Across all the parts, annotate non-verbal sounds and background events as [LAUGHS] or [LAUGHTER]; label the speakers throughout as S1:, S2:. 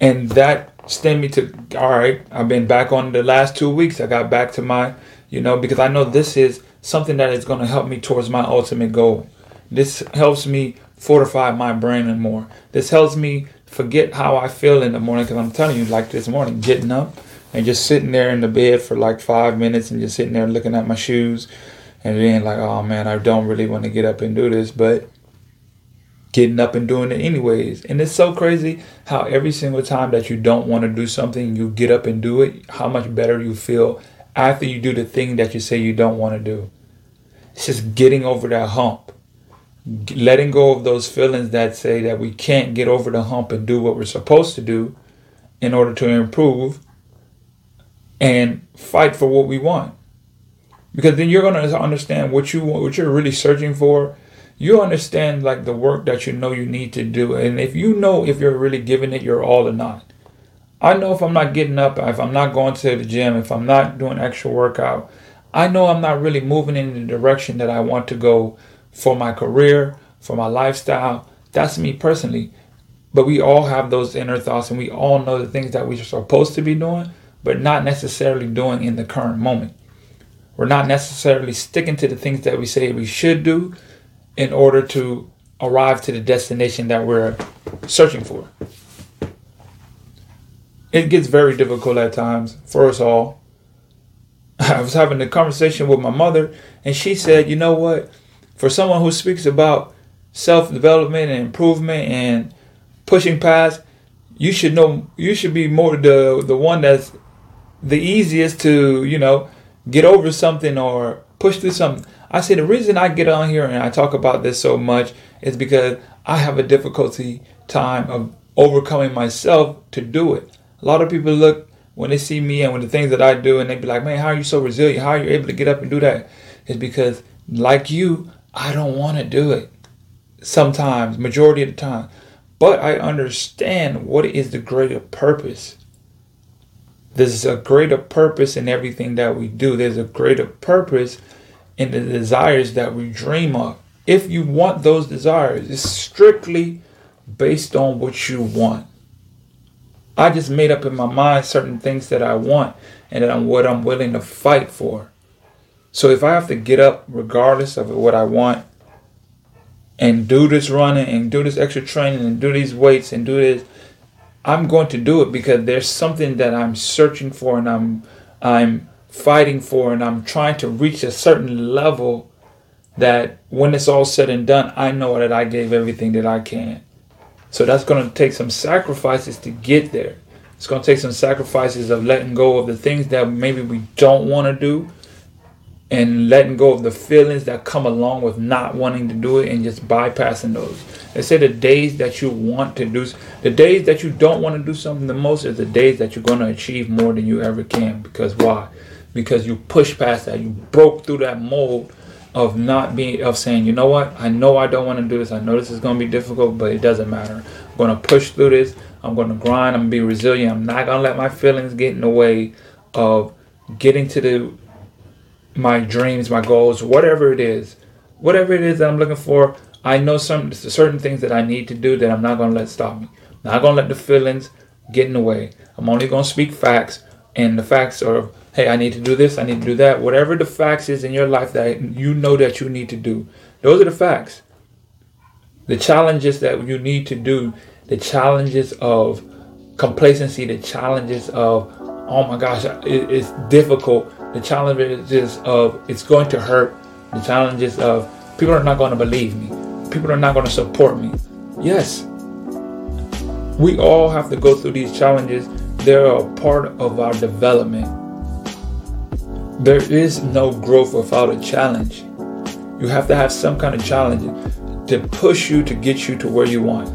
S1: And that stemmed me to, all right, I've been back on the last two weeks. I got back to my, you know, because I know this is something that is going to help me towards my ultimate goal. This helps me fortify my brain and more. This helps me forget how I feel in the morning because I'm telling you, like this morning, getting up and just sitting there in the bed for like five minutes and just sitting there looking at my shoes and being like, oh man, I don't really want to get up and do this, but getting up and doing it anyways. And it's so crazy how every single time that you don't want to do something, you get up and do it, how much better you feel after you do the thing that you say you don't want to do. It's just getting over that hump. Letting go of those feelings that say that we can't get over the hump and do what we're supposed to do in order to improve and fight for what we want. Because then you're going to understand what you want, what you're really searching for. You understand like the work that you know you need to do. And if you know if you're really giving it your all or not. I know if I'm not getting up, if I'm not going to the gym, if I'm not doing extra workout, I know I'm not really moving in the direction that I want to go for my career, for my lifestyle. That's me personally. But we all have those inner thoughts and we all know the things that we're supposed to be doing but not necessarily doing in the current moment. We're not necessarily sticking to the things that we say we should do in order to arrive to the destination that we're searching for. It gets very difficult at times for us all. [LAUGHS] I was having a conversation with my mother, and she said, You know what? For someone who speaks about self development and improvement and pushing past, you should know you should be more the the one that's the easiest to, you know, get over something or push through something. I say the reason I get on here and I talk about this so much is because I have a difficulty time of overcoming myself to do it. A lot of people look when they see me and with the things that I do and they be like, man, how are you so resilient? How are you able to get up and do that? It's because like you, I don't want to do it sometimes, majority of the time. But I understand what is the greater purpose there's a greater purpose in everything that we do. There's a greater purpose in the desires that we dream of. If you want those desires, it's strictly based on what you want. I just made up in my mind certain things that I want and that I'm what I'm willing to fight for. So if I have to get up regardless of what I want and do this running and do this extra training and do these weights and do this I'm going to do it because there's something that I'm searching for and I'm I'm fighting for and I'm trying to reach a certain level that when it's all said and done, I know that I gave everything that I can. So that's going to take some sacrifices to get there. It's going to take some sacrifices of letting go of the things that maybe we don't want to do and letting go of the feelings that come along with not wanting to do it and just bypassing those. They say the days that you want to do, the days that you don't want to do something the most is the days that you're going to achieve more than you ever can. Because why? Because you push past that. You broke through that mold of not being, of saying, you know what? I know I don't want to do this. I know this is going to be difficult, but it doesn't matter. I'm going to push through this. I'm going to grind. I'm going to be resilient. I'm not going to let my feelings get in the way of getting to the my dreams, my goals, whatever it is, whatever it is that I'm looking for, I know some certain things that I need to do that I'm not going to let stop me. I'm not going to let the feelings get in the way. I'm only going to speak facts, and the facts are, hey, I need to do this, I need to do that. Whatever the facts is in your life that you know that you need to do, those are the facts. The challenges that you need to do, the challenges of complacency, the challenges of, oh my gosh, it's difficult the challenges of it's going to hurt, the challenges of people are not going to believe me, people are not going to support me. Yes, we all have to go through these challenges. They're a part of our development. There is no growth without a challenge. You have to have some kind of challenge to push you to get you to where you want.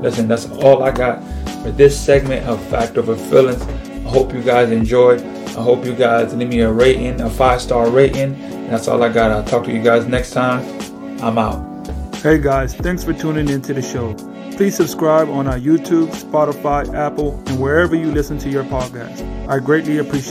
S1: Listen, that's all I got for this segment of Fact Over Feelings. I hope you guys enjoyed. I hope you guys leave me a rating, a five star rating. That's all I got. I'll talk to you guys next time. I'm out. Hey guys, thanks for tuning into the show. Please subscribe on our YouTube, Spotify, Apple, and wherever you listen to your podcast. I greatly appreciate